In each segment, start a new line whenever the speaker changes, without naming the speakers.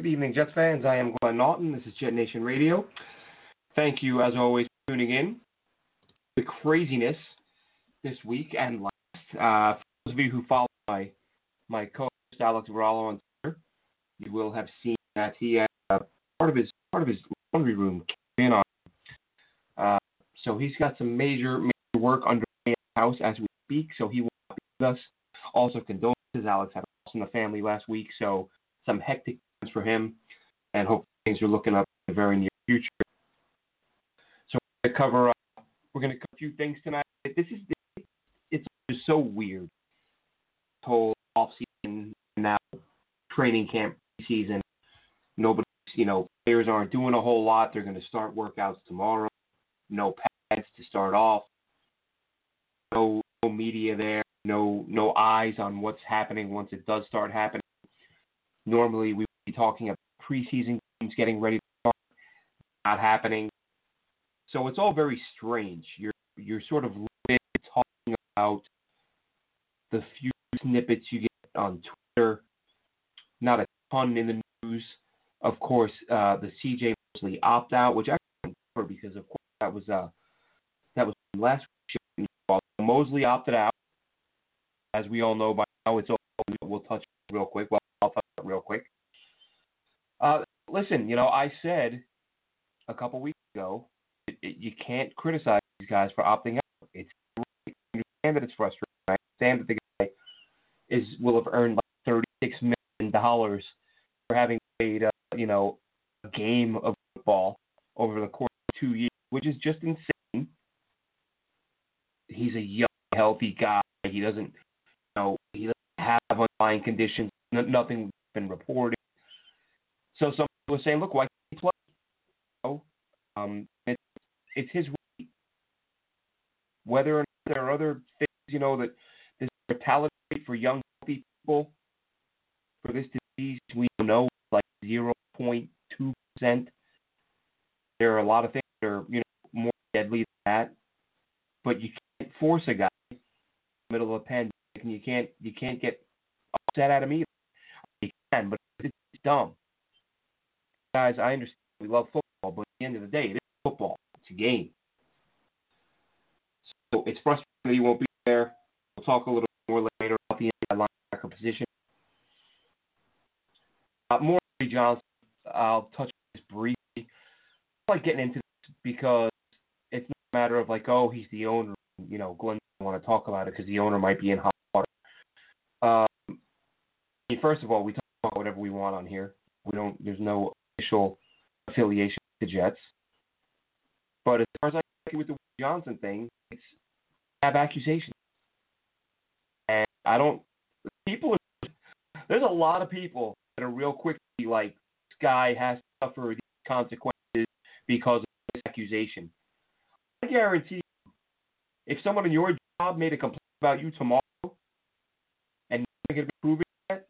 Good evening, Jets fans. I am Glenn Naughton. This is Jet Nation Radio. Thank you, as always, for tuning in. The craziness this week and last. Uh, for those of you who follow my my co-host Alex Varallo on Twitter, you will have seen that he had uh, part of his part of his laundry room in on. Uh, so he's got some major major work under the house as we speak. So he will be with us. Also, condolences. Alex had a loss in the family last week, so some hectic for him, and hope things are looking up in the very near future. So we're to cover uh, we're to cover a few things tonight. This is it's just so weird. This whole off season now, training camp season. Nobody, you know, players aren't doing a whole lot. They're going to start workouts tomorrow. No pads to start off. No, no media there. No, no eyes on what's happening once it does start happening. Normally, we talking about preseason games getting ready to start, not happening. So it's all very strange. You're you're sort of talking about the few snippets you get on Twitter, not a ton in the news. Of course, uh, the CJ Mosley opt out, which I can remember because of course that was uh that was last week. Mosley opted out, as we all know by now. It's all we'll touch real quick. Well, I'll touch real quick. Uh, listen, you know, I said a couple weeks ago, it, it, you can't criticize these guys for opting out. It's I understand that it's frustrating. I understand that the guy is will have earned like thirty-six million dollars for having played, uh, you know, a game of football over the course of two years, which is just insane. He's a young, healthy guy. He doesn't, you know, he doesn't have underlying conditions. Nothing has been reported. So some people are saying, look, why can't he play? Um, it's, it's his right. Whether or not there are other things, you know, that this mortality for young healthy people for this disease, we know like 0.2 percent. There are a lot of things that are, you know, more deadly than that. But you can't force a guy in the middle of a pandemic, and you can't you can't get upset at him either. You can, but it's dumb guys, I understand we love football, but at the end of the day, it is football. It's a game. So it's frustrating that he won't be there. We'll talk a little more later about the inside linebacker position. Uh, more Johnson, I'll touch this briefly. I like getting into this because it's not a matter of like, oh, he's the owner. You know, Glenn doesn't want to talk about it because the owner might be in hot water. Um, first of all, we talk about whatever we want on here. We don't. There's no official affiliation with the Jets. But as far as I can with the Johnson thing, it's have accusations. And I don't people there's a lot of people that are real quick to be like this guy has to suffer these consequences because of this accusation. I guarantee you, if someone in your job made a complaint about you tomorrow and nothing had been proven yet,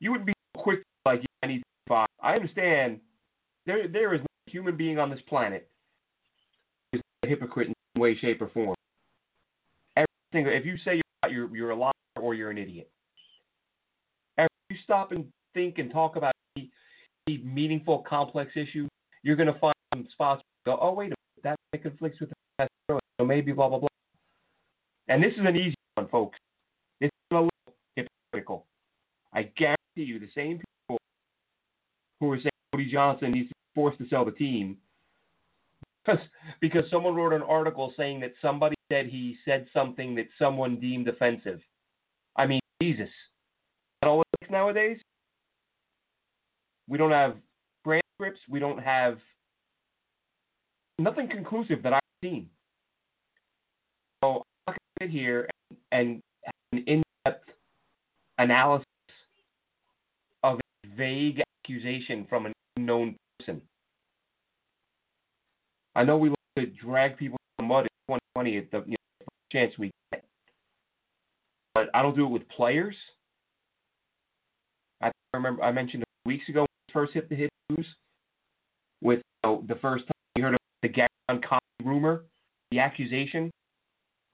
you would be quick like need I understand there there is no human being on this planet who is a hypocrite in some way, shape, or form. Everything if you say you're you're, you're a liar or you're an idiot. If you stop and think and talk about a meaningful, complex issue, you're going to find some spots go, oh wait a minute, that conflicts with the so maybe blah blah blah. And this is an easy one, folks. This is a little hypocritical. I guarantee you, the same saying Johnson needs to be forced to sell the team because because someone wrote an article saying that somebody said he said something that someone deemed offensive. I mean, Jesus, that all nowadays. We don't have transcripts. We don't have nothing conclusive that I've seen. So I'm not going to sit here and, and have an in-depth analysis of a vague accusation from an unknown person. I know we like to drag people in the mud in 2020 at the you know, chance we get, but I don't do it with players. I remember I mentioned weeks ago first hit the hit news with you know, the first time we heard of the Gareon Conley rumor, the accusation.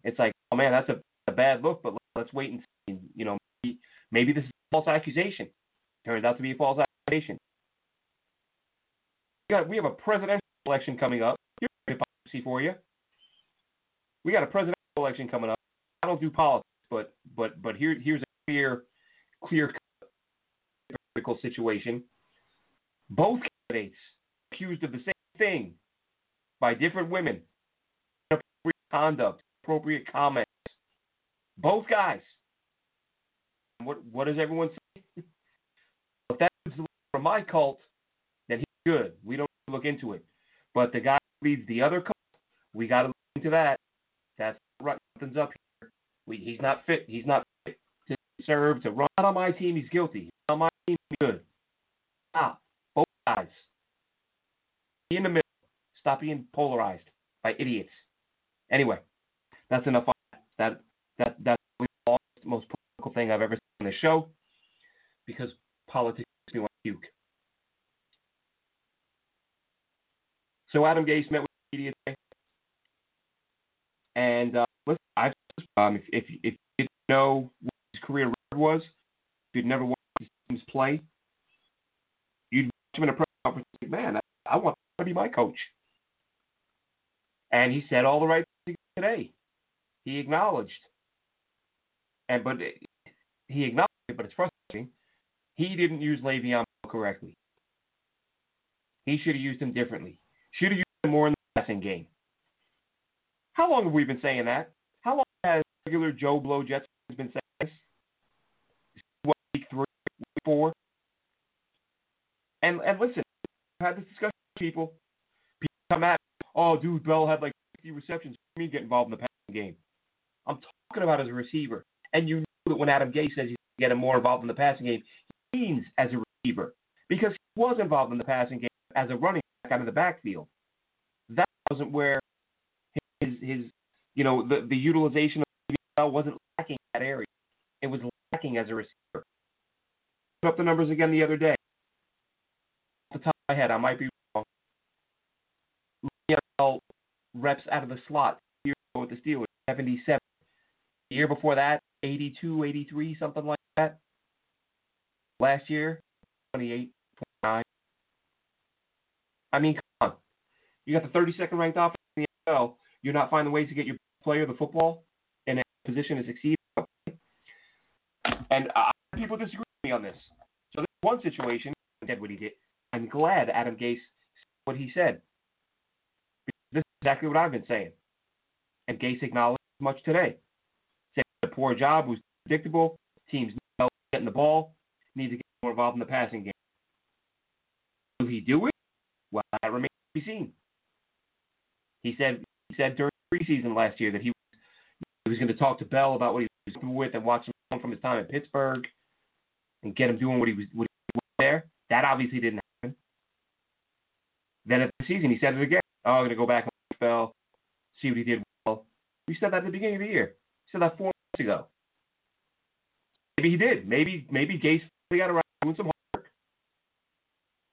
It's like, oh man, that's a, a bad look, but let's wait and see. You know, maybe, maybe this is a false accusation. Turns out to be a false accusation. We got we have a presidential election coming up. Here's hypocrisy for you. We got a presidential election coming up. I don't do politics, but but but here here's a clear clear political situation. Both candidates accused of the same thing by different women. Inappropriate conduct, appropriate comments. Both guys. What what does everyone say? if that's from my cult, good. We don't look into it. But the guy leads the other we got to look into that. That's right. Something's up here. We, he's not fit. He's not fit to serve to run. Not on my team. He's guilty. On my team. He's good. Stop. Both guys. Be in the middle. Stop being polarized by idiots. Anyway, that's enough on that. That that's the most political thing I've ever seen on the show because politics makes me want to puke. So Adam Gase met with the media today, and uh, listen, I um, if, if if you didn't know what his career record was, if you'd never watched his teams play, you'd watch him in a press conference think, man, I, I want to be my coach. And he said all the right things today. He acknowledged, and but he acknowledged it, but it's frustrating. He didn't use Le'Veon correctly. He should have used him differently. Should him more in the passing game. How long have we been saying that? How long has regular Joe Blow Jets been saying this? What, week three, week four? And and listen, I've had this discussion with people. People come at me, oh, dude, Bell had like 50 receptions. Me, get involved in the passing game. I'm talking about as a receiver. And you know that when Adam Gase says he's getting more involved in the passing game, he means as a receiver because he was involved in the passing game as a running back out of the backfield. That wasn't where his his you know the the utilization of Bell wasn't lacking in that area. It was lacking as a receiver. Put up the numbers again the other day. Off the top of my head, I might be wrong. Bell reps out of the slot years ago with the Steelers, 77. The year before that, 82, 83, something like that. Last year, 28, 29. I mean, come on. You got the 32nd ranked offense in the NFL. You're not finding ways to get your player the football in a position to succeed. And uh, people disagree with me on this. So this one situation, did what he did. I'm glad Adam Gase said what he said. This is exactly what I've been saying. And Gase acknowledged much today. Said a poor job was predictable. Teams know getting the ball, need to get more involved in the passing game. Will he do it? Well, that remains to be seen. He said he said during preseason last year that he was, he was going to talk to Bell about what he was doing with and watch him from his time in Pittsburgh and get him doing what he was, what he was there. That obviously didn't happen. Then at the season, he said it again. Oh, I'm going to go back and watch Bell, see what he did well. We said that at the beginning of the year. He said that four months ago. Maybe he did. Maybe maybe Gase got around doing some homework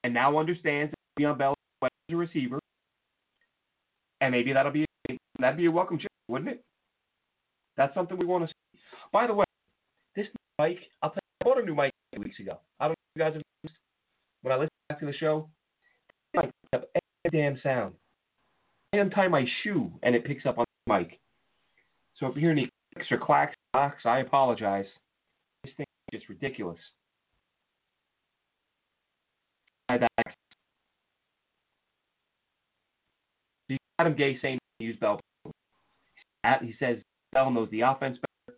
and now understands Le'Veon Bell as a receiver, and maybe that'll be that'd be a welcome change, wouldn't it? That's something we want to see. By the way, this mic, I'll tell you, I bought a new mic weeks ago. I don't know if you guys have noticed. When I listen back to the show, it picks up every damn sound. I untie my shoe and it picks up on the mic. So if you hear any clicks or clacks, I apologize. This thing is just ridiculous. Adam Gase saying use Bell. He says Bell knows the offense better.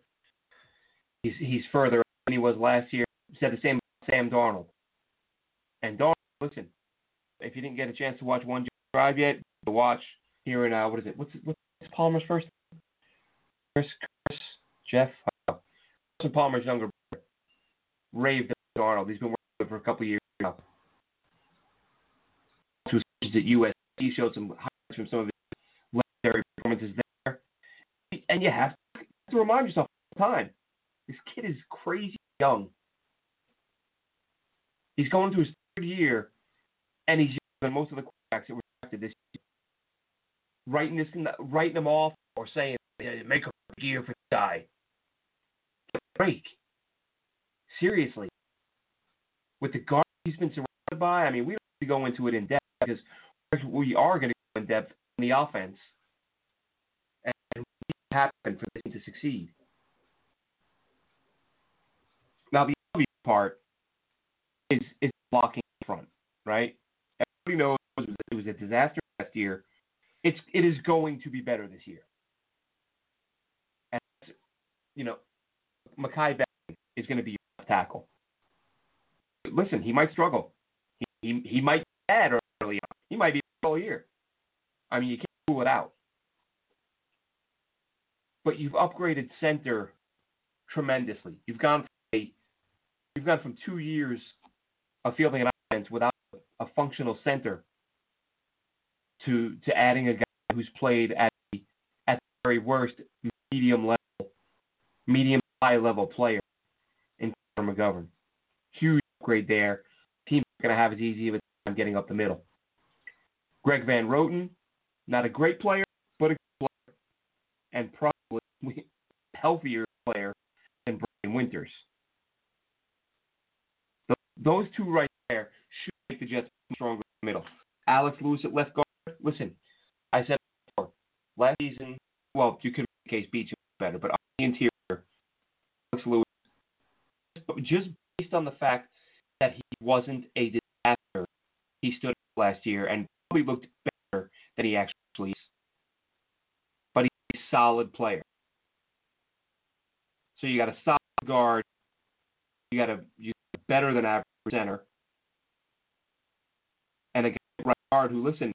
He's he's further than he was last year. He said the same Sam Darnold. And Darnold, listen, if you didn't get a chance to watch one drive yet, to watch here in uh, what is it? What's what's Palmer's first? Chris, Chris, Jeff, uh, Carson Palmer's younger brother, raved Darnold. He's been working with for a couple years. was at USC, showed some highlights from some of his legendary performances there. And you have to remind yourself all the time, this kid is crazy young. He's going to his third year, and he's younger than most of the quarterbacks that were drafted this year. Writing this, writing them off, or saying make a year for the guy. Break. Seriously. With the guard he's been surrounded by, I mean, we don't need to go into it in depth because we are going to in depth in the offense. And what happen for this team to succeed. Now, the obvious part is, is blocking front, right? Everybody knows it was a disaster last year. It's it is going to be better this year. And you know, Mekhi Becton is going to be your tackle. Listen, he might struggle. He he, he might be bad early on. He might be all year. I mean, you can't rule it out. But you've upgraded center tremendously. You've gone from a, you've gone from two years of fielding an offense without a functional center to to adding a guy who's played at the at the very worst medium level, medium high level player in Connor McGovern. Huge upgrade there. Team's going to have as easy of a time getting up the middle. Greg Van Roten, not a great player, but a good player, and probably healthier player than Brian Winters. Those two right there should make the Jets stronger in the middle. Alex Lewis at left guard. Listen, I said before, last season, well, you could make case Beach better, but on the interior, Alex Lewis, just based on the fact that he wasn't a disaster, he stood up last year and probably looked better than he actually is. But he's a solid player. So you got a solid guard. You got a you got a better than average center. And a right guard who, listen,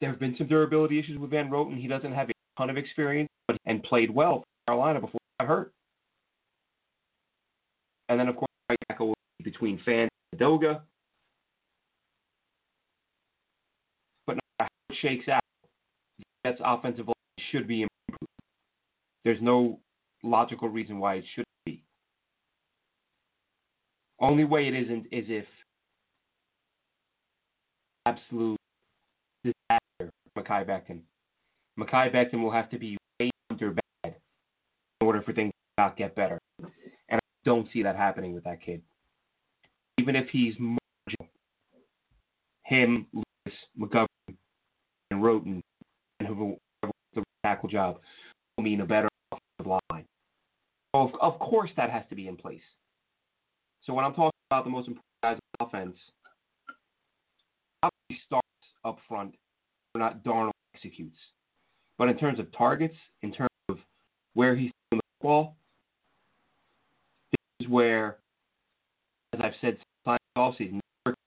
there have been some durability issues with Van Roten. He doesn't have a ton of experience, but and played well for Carolina before he got hurt. And then, of course, right tackle will be between Fant and Edoga. But no shakes out, Jets' offensive line should be improved. There's no logical reason why it shouldn't be. Only way it isn't is if absolute disaster Mekhi Becton. Mekhi Becton will have to be way under bad in order for things to not get better. And I don't see that happening with that kid. Even if he's marginal, him, Lewis, McGovern, and Roten, whoever the tackle job will mean a better offensive line. Of, of course, that has to be in place. So when I'm talking about the most important guys on offense, obviously starts up front, not Darnold executes. But in terms of targets, in terms of where he's throwing the football, this is where, as I've said since offseason,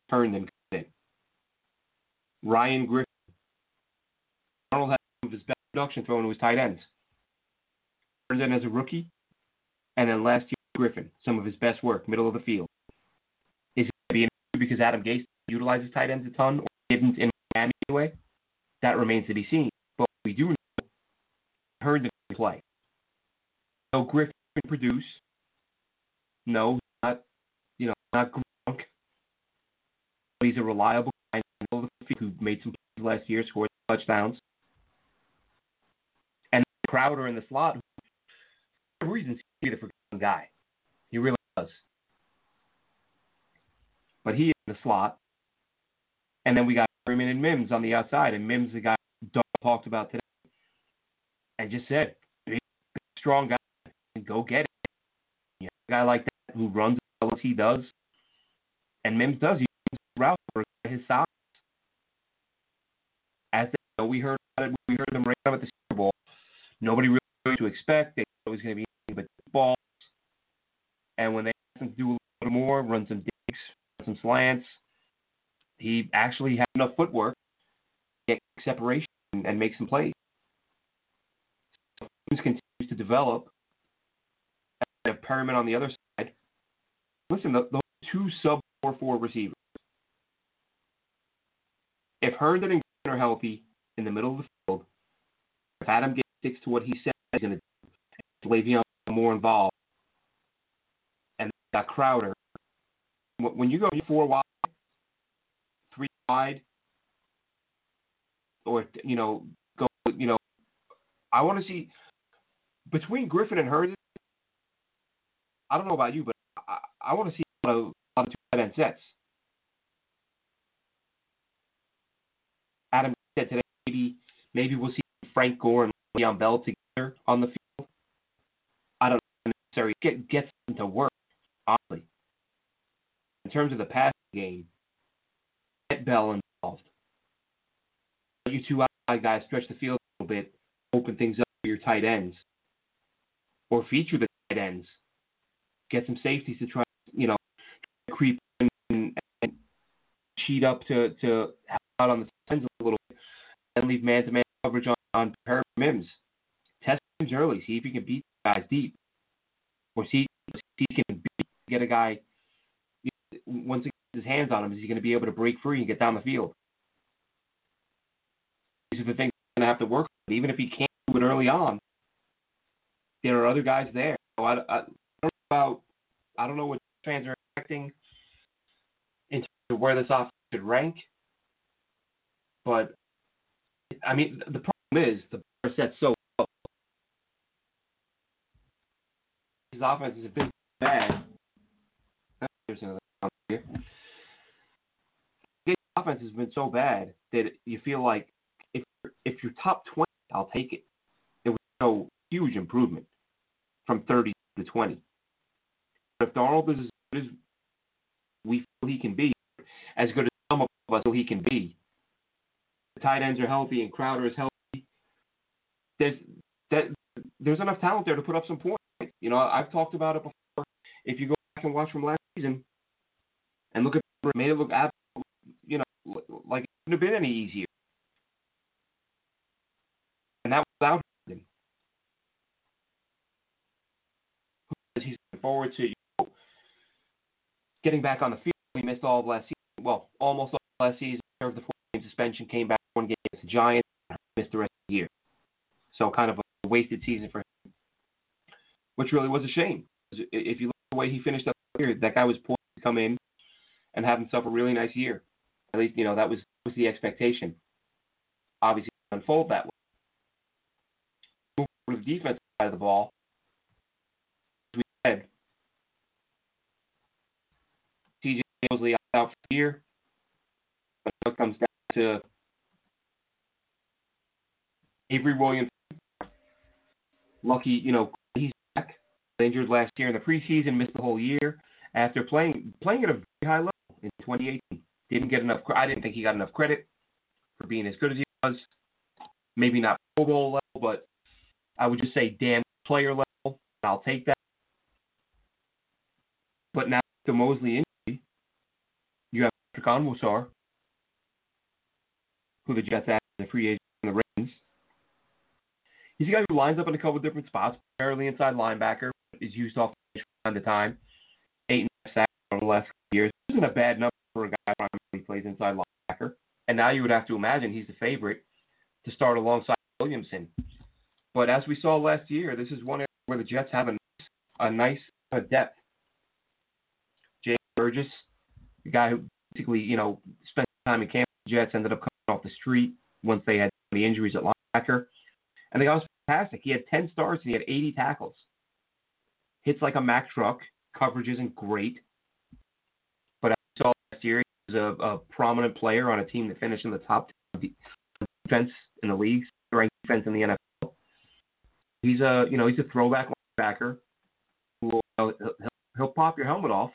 turned and in. Ryan Griffin. Darnold had some of his best production thrown to his tight ends. Herndon as a rookie, and then last year Griffin, some of his best work, middle of the field. Is it be an issue because Adam Gase utilizes tight ends a ton, or didn't in Miami anyway? That remains to be seen. But we do know, heard the play. So Griffin produce. No, not you know, not Gronk. But he's a reliable guy who made some plays last year, scored touchdowns. Crowder in the slot, for reasons, he's the forgotten guy. He really does. But he in the slot. And then we got Perriman and Mims on the outside. And Mims, the guy Doug talked about today, and just said, big, strong guy, and go get it. You know, a guy like that who runs as well as he does. And Mims does. He runs route for his size. As they know, we heard about it, we heard them up at the Super Bowl. Nobody really knew what to expect. They thought it was going to be anything but balls. And when they asked him to do a little more, run some digs, run some slants, he actually had enough footwork to get separation and, and make some plays. So continues to develop. And Perriman on the other side. Listen, those two sub four four receivers. If Herndon and Griffin are healthy in the middle of the field, if Adam Gase sticks to what he said he's going to do, Le'Veon more involved, and got Crowder. When you go four wide, three wide, or you know, go, you know, I want to see between Griffin and Herndon. I don't know about you, but I, I want to see a lot of, a lot of tight end sets. Adam said today maybe maybe we'll see Frank Gore and Le'Veon Bell together on the field. Get get them to work, honestly. In terms of the passing game, get Bell involved. You two outside guys stretch the field a little bit, open things up for your tight ends, or feature the tight ends. Get some safeties to try, you know, creep in and, and cheat up to to help out on the ends a little bit, and leave man-to-man coverage on on Herb Mims. Test him early. See if you can beat guys deep, or see, see he can beat, get a guy. Once he gets his hands on him, is he going to be able to break free and get down the field? These are the things he's going to have to work. On. Even if he can't do it early on, there are other guys there. So I, I, I don't know about. I don't know what fans are expecting in terms of where this offense should rank, but I mean the problem is the bar set so His offense has been bad. His offense has been so bad that you feel like if if you're top 20, I'll take it. It was no huge improvement from 30 to 20. But if Darnold is as good as we feel he can be, as good as some of us feel he can be, the tight ends are healthy and Crowder is healthy there's that there's enough talent there to put up some points. You know, I've talked about it before. If you go back and watch from last season and look at it, made it look absolutely, you know, like it couldn't have been any easier. And that was without him. He's looking forward to you know, getting back on the field. He missed all of last season. Well, almost all last season. Served the four game suspension. Came back one game against the Giants. Missed the rest of the year. So kind of a wasted season for which really was a shame. If you look at the way he finished up year, that guy was poised to come in and have himself a really nice year. At least you know that was was the expectation. Obviously, unfold that way. Move to the defensive side of the ball. As we said, CJ Mosley out for the year. But it comes down to Avery Williamson lucky, you know. Injured last year in the preseason, missed the whole year after playing playing at a very high level in 2018. Didn't get enough. I didn't think he got enough credit for being as good as he was. Maybe not Pro Bowl level, but I would just say damn player level. I'll take that. But now the Mosley injury, you have Patrick Onwuasor, who the Jets added as a free agent in the Ravens. He's a guy who lines up in a couple different spots, primarily inside linebacker, is used off time to time. Eight a sacks over the last years. Isn't a bad number for a guy who plays inside linebacker. And now you would have to imagine he's the favorite to start alongside Williamson. But as we saw last year, this is one area where the Jets have a nice, a nice uh, depth. Jay Burgess, the guy who basically, you know, spent time in camp with the Jets, ended up coming off the street once they had the injuries at linebacker. And the guy was fantastic. He had 10 starts and he had 80 tackles. Hits like a Mack truck. Coverage isn't great. But I saw last year he was a, a prominent player on a team that finished in the top defense in the league, ranked defense in the NFL. He's a you know he's a throwback linebacker will, he'll, he'll pop your helmet off.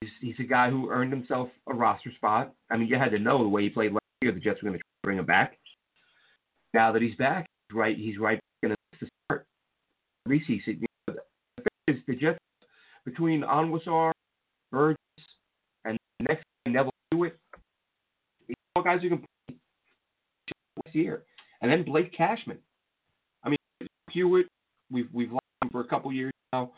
He's, he's a guy who earned himself a roster spot. I mean, you had to know the way he played last year. The Jets were going to bring him back now that he's back, right. He's right. Reese, know, the Jets between Onwuasor, Burgess, and next Neville Hewitt, all guys who can play this year, and then Blake Cashman. I mean, Hewitt, we've we've liked him for a couple years now.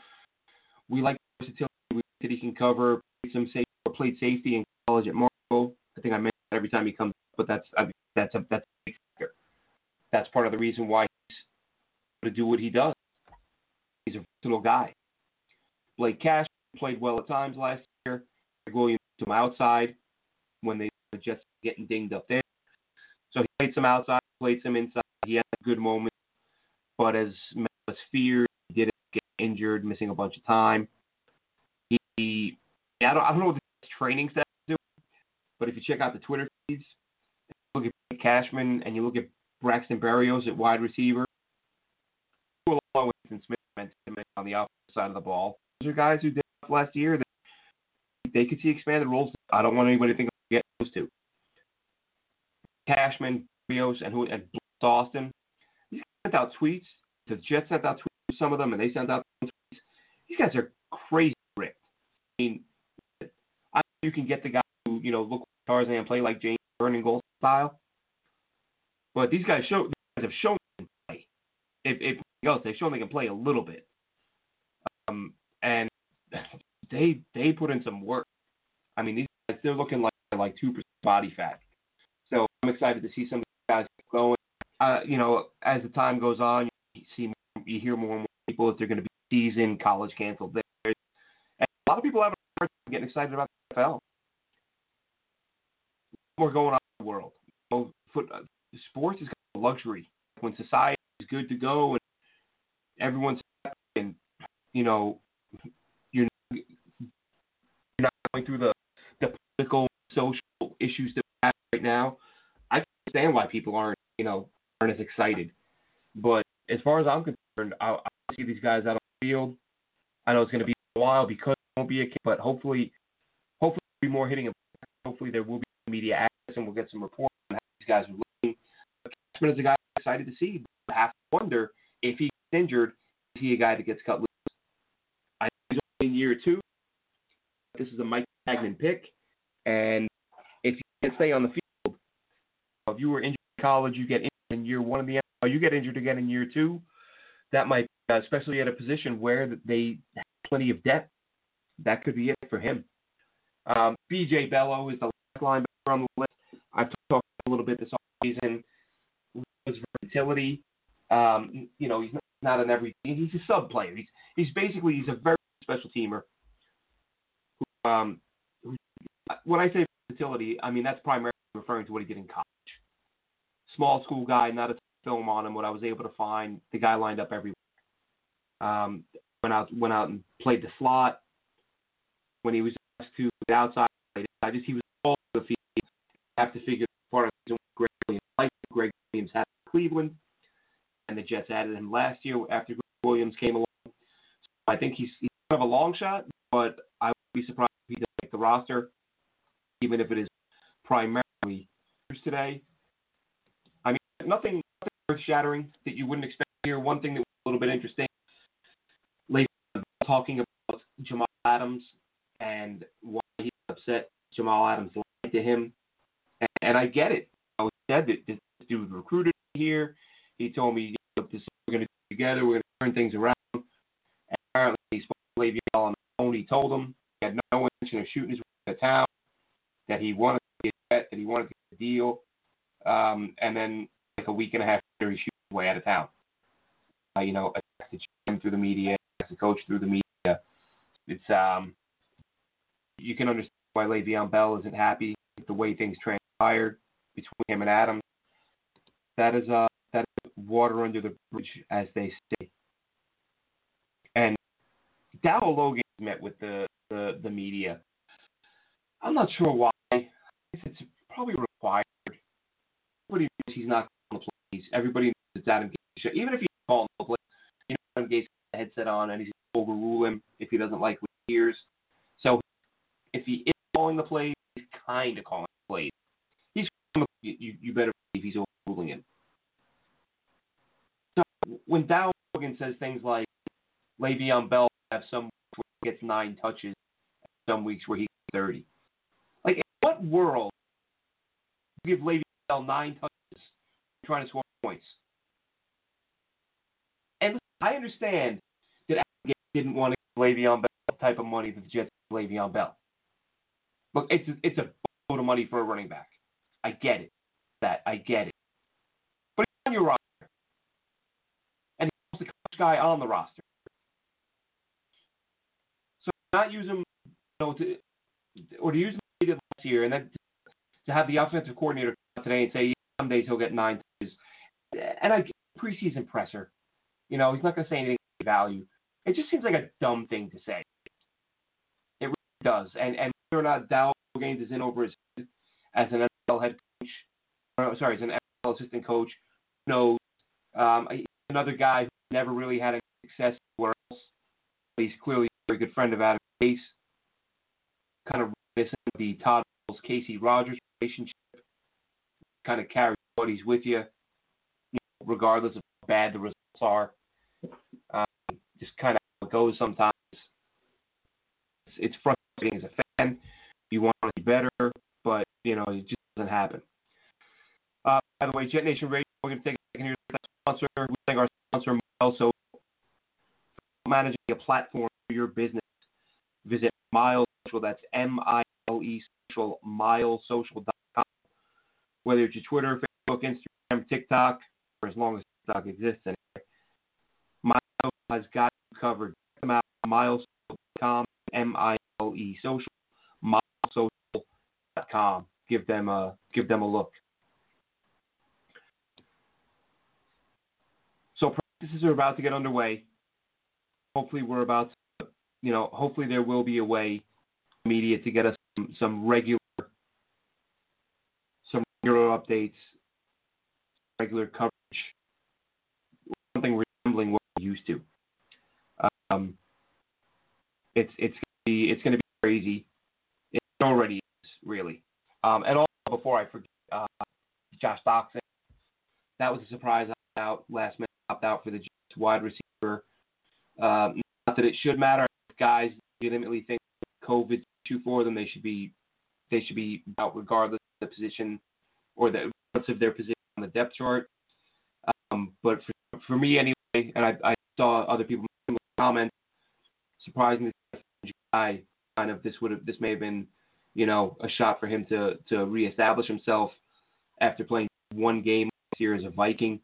We like versatility. We that he can cover some safety, played safety in college at Marshall. I think I mentioned that every time he comes. But that's I mean, that's a that's a big factor. That's part of the reason why he's to do what he does. Versatile guy. Blake Cash played well at times last year. Gregg Williams some outside when they were just getting dinged up there. So he played some outside, played some inside. He had a good moment, but as was feared, he did get injured, missing a bunch of time. He, I don't, I don't know what the training staff is doing, but if you check out the Twitter feeds, look at Blake Cashman and you look at Braxton Berrios at wide receiver, along with Smith on the offensive side of the ball. Those are guys who did last year that they could see expanded roles. I don't want anybody to think get those two. Cashman, Rios, and who and Austin. These guys sent out tweets. The Jets sent out tweets to some of them, and they sent out tweets. These guys are crazy ripped. I mean, I you can get the guy who you know look like Tarzan and play like James Vernon Gholston style, but these guys show these guys have shown they can play. If if else, they've shown they can play a little bit. Um, and they they put in some work. I mean, these guys they're looking like like two percent body fat. So I'm excited to see some of these guys going. Uh, you know, as the time goes on, you see more, you hear more and more people that they're going to be season college canceled. There, and a lot of people have getting excited about the NFL. More going on in the world. Uh, sports is kind of a luxury when society is good to go and everyone's you know you're you're not going through the the political social issues that we have right now. I can understand why people aren't you know aren't as excited. But as far as I'm concerned, I, I see these guys out on the field. I know it's going to be a while because it won't be a kid, but hopefully, hopefully there'll be more hitting. Hopefully there will be media access and we'll get some reports on how these guys are looking. But Cashman is a guy I'm excited to see. But I have to wonder if he gets injured, is he a guy that gets cut loose? I think he's only in year two. This is a Mike Maccagnan pick, and if you can stay on the field, if you were injured in college, you get injured in year one of the NFL, you get injured again in year two. That might, uh, especially at a position where they have plenty of depth, that could be it for him. Um, B.J. Bello is the last linebacker on the list. I've talked a little bit this offseason. His versatility, um, you know, he's not, not an every. He's a sub player. He's he's basically he's a very special teamer. Who, um, who, when I say versatility, I mean that's primarily referring to what he did in college. Small school guy, not a film on him. What I was able to find, the guy lined up everywhere. Um, went out went out and played the slot. When he was asked to the outside, I just he was all the field. You have to figure part of the reason Gregg Williams liked Gregg Williams had Cleveland, and the Jets added him last year after Gregg Williams came along. So I think he's, he's of a long shot, but I would be surprised if he doesn't make the roster, even if it is primarily today. I mean, nothing, nothing earth shattering that you wouldn't expect here. One thing that was a little bit interesting, later talking about Jamal Adams and why he's upset Jamal Adams lied to him. And, and I get it. I was said that this dude recruited here. He told me, you know, this we're going to do together. We're going to turn things around. And apparently, he spoke to Le'Veon on the phone. He told him he had no intention of shooting his way out of town, that he wanted to get bet, that he wanted to get a deal. Um, and then, like a week and a half later, he shoots his way out of town. Uh, you know, attacks the GM through the media, attacks the coach through the media. It's um, you can understand why Le'Veon Bell isn't happy with the way things transpired between him and Adams. That is uh, that is water under the bridge, as they say. And Dowell Loggains with the, the, the media. I'm not sure why. It's probably required. Everybody knows he's not calling the plays. Everybody knows it's Adam Gase. Even if he's calling the plays, you know, Adam Gase has the headset on and he's going to overrule him if he doesn't like what he hears. So if he is calling the plays, he's kind of calling the plays. He's you, you better believe he's overruling him. So when Dow Loggains says things like Le'Veon Bell have some weeks where he gets nine touches, some weeks where he gets thirty. Like in what world give Le'Veon Bell nine touches trying to score points? And I understand that Adam didn't want to give Le'Veon Bell type of money that the Jets gave Le'Veon Bell. Look, it's a, it's a boatload of money for a running back. I get it. That I get it. But he's on your roster, and he's the coach guy on the roster. Not use him, you know, to or to use him he did last year, and then to have the offensive coordinator today and say yeah, some days he'll get nine touches, and I preseason presser. You know, he's not going to say anything of value. It just seems like a dumb thing to say. It really does. And and whether or not Dow Gaines is in over his head as an NFL head coach, or, sorry, as an NFL assistant coach, who knows? Um, another guy who never really had a success anywhere else. He's clearly a very good friend of Adam Gase. Kind of missing the Todd Casey Rogers relationship. Kind of carries buddies with you, you know, regardless of how bad the results are. Um, just kind of how it goes sometimes. It's, it's frustrating as a fan. You want to be better, but you know it just doesn't happen. Uh, by the way, Jet Nation Radio, we're going to take a second here to sponsor. We thank our sponsor, also managing a platform for your business. Visit Mile Social. That's M-I-L-E Social. MileSocial.com. Whether it's your Twitter, Facebook, Instagram, TikTok, for as long as TikTok exists anyway. Mile has got you covered. Check them out. MileSocial.com. M-I-L-E Social. MileSocial.com. Give them a give them a look. So practices are about to get underway. Hopefully, we're about to, you know, hopefully there will be a way, media, to get us some, some regular, some regular updates, regular coverage, something resembling what we're used to. Um, it's it's gonna be it's going to be crazy. It already is really. Um, and also before I forget, uh, Josh Doctson, that was a surprise out last minute opt out for the Jets wide receiver. Um, not that it should matter. Guys legitimately think COVID issue for them, they should be they should be out regardless of the position or the regardless of their position on the depth chart. Um, but for, for me anyway, and I, I saw other people comment, surprisingly, guy kind of this would have this may have been you know a shot for him to to reestablish himself after playing one game here as a Viking,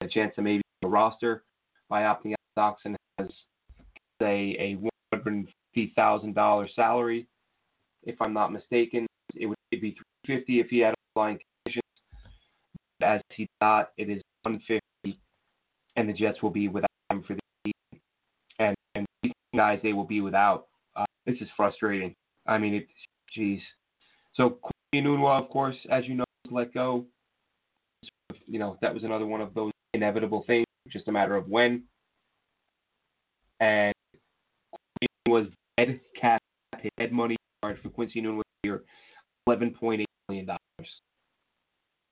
a chance to maybe a roster by opting out. Doctson has say a one hundred fifty thousand dollar salary, if I'm not mistaken. It would be three fifty if he had flying conditions. As he not, it is one fifty, and the Jets will be without him for the season. And and these guys they will be without. Uh, this is frustrating. I mean, it, jeez. So Quincy Enunwa, of course, as you know, let go. You know that was another one of those inevitable things, just a matter of when. And was dead cap, dead money charge for Quincy Enunwa here, eleven point eight million dollars.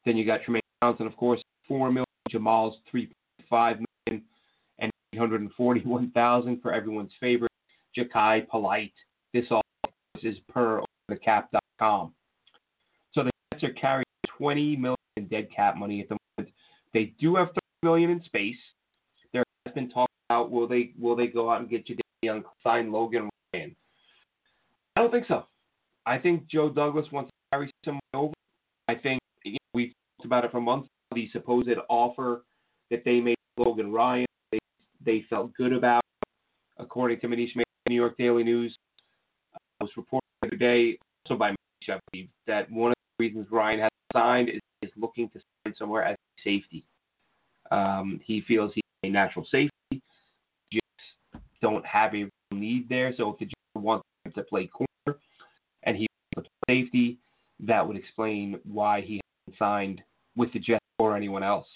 Then you got Trumaine Johnson, of course, four million. Jamal's three point five million, and eight hundred and forty-one thousand for everyone's favorite, Jachai Polite. This all is per overthecap.com. So the Jets are carrying twenty million in dead cap money at the moment. They do have thirty million in space. There has been talk about will they will they go out and get Jadae Young, sign Logan Ryan. I don't think so. I think Joe Douglas wants to carry someone over. I think you know, we've talked about it for months. The supposed offer that they made Logan Ryan, they they felt good about. According to Manish Mehta, New York Daily News, uh, was reported today, also by Manish, I believe, that one of the reasons Ryan has signed is, is looking to sign somewhere as safety. Um, he feels he's a natural safety. Don't have a need there. So if Jets want him to play corner and he wants to play safety, that would explain why he hasn't signed with the Jets or anyone else.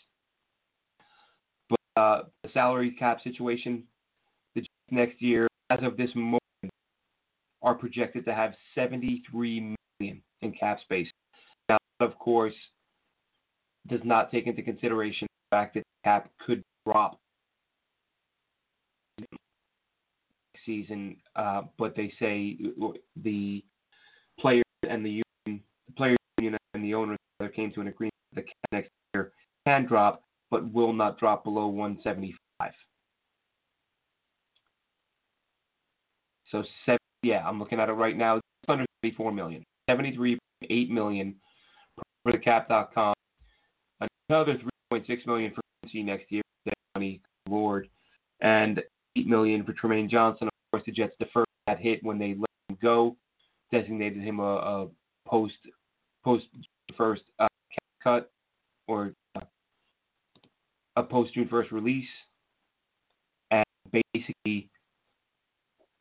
But uh, the salary cap situation, the Jets next year, as of this moment, are projected to have 73 million in cap space. Now, of course, does not take into consideration the fact that the cap could drop season, uh, but they say the players and the union, the players union and the owners came to an agreement that the next year can drop, but will not drop below 175. So seven, yeah, I'm looking at it right now. It's under 74 million, 73.8 million for the cap.com. Another 3.6 million for C next year. Money, Lord, and 8 million for Trumaine Johnson. Course, the Jets deferred that hit when they let him go, designated him a, a post post first uh, cut or uh, a post June first release, and basically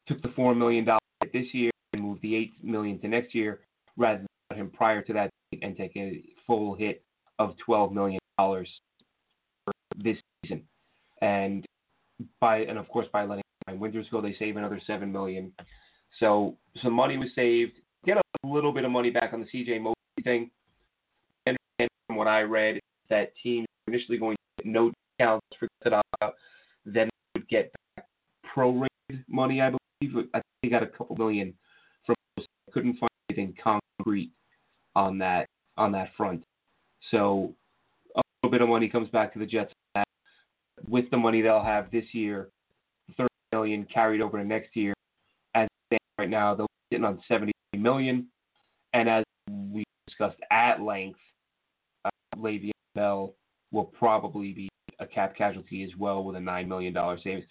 took the four million dollars this year and moved the eight million to next year, rather than put him prior to that and take a full hit of twelve million dollars this season. And by and of course by letting Winters go, they save another seven million. So some money was saved. Get a little bit of money back on the CJ Mosley thing. And from what I read, that teams initially going to get no discounts for out, then would get back prorated money, I believe. I think they got a couple million from. I couldn't find anything concrete on that on that front. So a little bit of money comes back to the Jets with the money they'll have this year, 30 million carried over to next year. As right now, they're sitting on 70 million, and as we discussed at length, uh, Le'Veon Bell will probably be a cap casualty as well with a nine million dollar savings.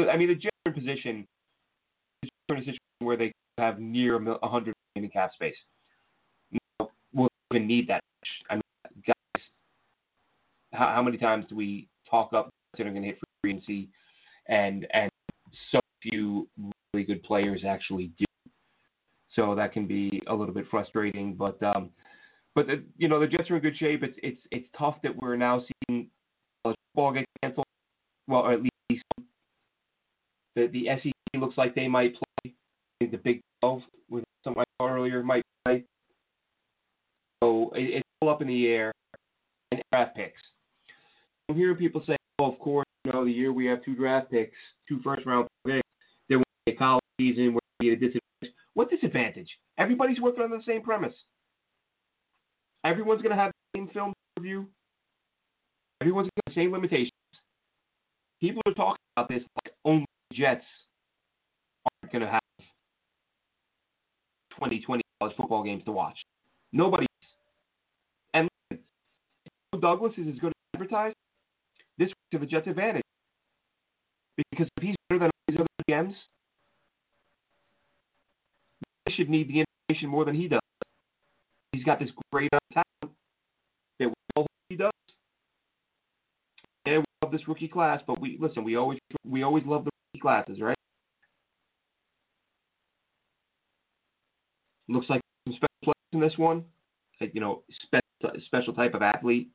So, I mean, the general position is in a situation where they have near a 100 million in cap space. Now, we'll even need that. I mean, guys, how, how many times do we talk up that are going to hit free agency, and and so few really good players actually do. So that can be a little bit frustrating, but um, but the, you know the Jets are in good shape. It's it's it's tough that we're now seeing football get canceled. Well, or at least the the SEC looks like they might play. I think the Big 12, with something I saw earlier, might play. So it, it's all up in the air. And draft picks. I'm hearing people say, "Oh, of course, you know, the year we have two draft picks, two first round picks, there will be a college season where get a disadvantage." What disadvantage? Everybody's working on the same premise. Everyone's going to have the same film review. Everyone's got the same limitations. People are talking about this like only Jets aren't going to have 20, 20 college football games to watch. Nobody. And Douglas is as good as advertised. To the Jets' advantage because if he's better than all these other GMs, they should need the information more than he does. He's got this great talent that we all he does. And we love this rookie class, but we listen. We always we always love the rookie classes, right? Looks like some special players in this one. Like, you know, spe- special type of athlete.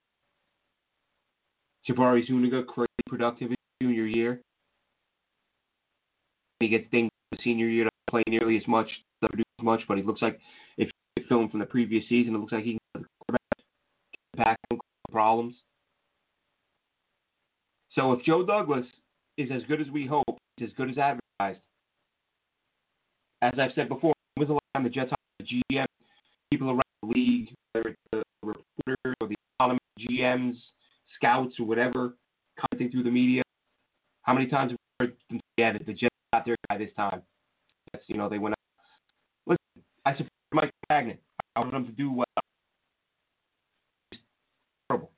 Jabari Zuniga, crazy productive in junior year. He gets things the senior year, to play nearly as much, not produce as much, but he looks like if you film from the previous season, it looks like he can back problems. So if Joe Douglas is as good as we hope, as good as advertised, as I've said before, was the time the Jets hired GM, people around the league, whether it's the reporters or the GMs, scouts or whatever, commenting through the media, how many times have we heard them say, yeah, the Jets got their guy this time? That's, you know, they went out. Listen, I support Mike Maccagnan. I want him to do well. Terrible.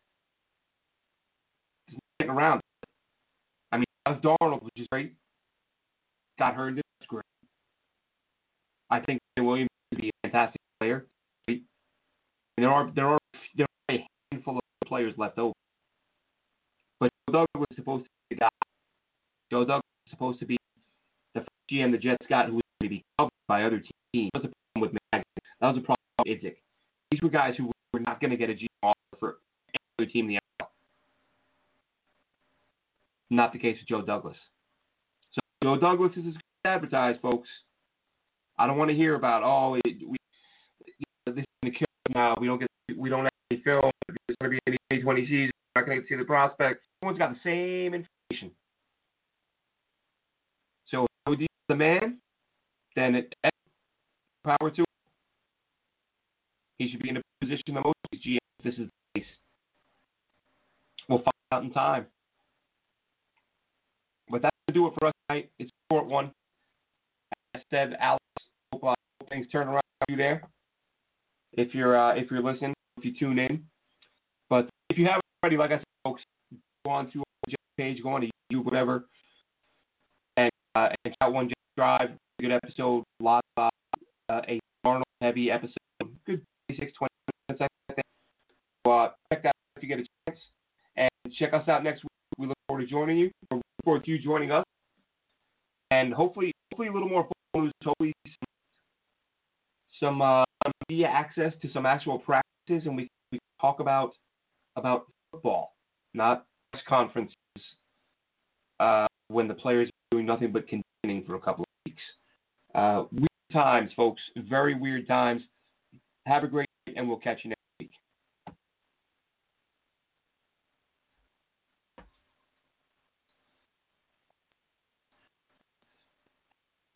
He's getting around. I mean, Doug Darnold, which is great. Got hurt. This is great. I think Williams would be a fantastic player. There are there are there are a handful of players left over. But Joe Douglas was supposed to be the guy. Joe Douglas was supposed to be the first GM the Jets got who was going to be covered by other teams. That was the problem with Maccagnan. That was the problem with Idzik. These were guys who were not going to get a GM offer for any other team in the NFL. Not the case with Joe Douglas. So Joe Douglas is as advertised, folks. I don't want to hear about oh it, we you know, this is going to kill now. We don't get we don't actually film. There's going to be any 2020 season. Going to see the prospects. Everyone's got the same information. So if he's the man, then it power to him. He should be in a position that most GMs. This is the case. We'll find out in time. But that's going to do it for us tonight. It's a short one. As I said, Alex, hope, uh, things turn around for you there. If you're uh, if you're listening, if you tune in. But if you haven't already, like I said, folks, go on to our page, go on to YouTube, whatever, and uh, and out one Drive. Good episode, lot of uh, a Darnold heavy episode. Good 26, 20 minutes, I think. So, uh, check that out if you get a chance. And check us out next week. We look forward to joining you. We look forward to you joining us. And hopefully, hopefully a little more news. Hopefully some, some uh, media access to some actual practices, and we, we talk about about football, not press conferences uh, when the players are doing nothing but contending for a couple of weeks. Uh, weird times, folks. Very weird times. Have a great day, and we'll catch you next.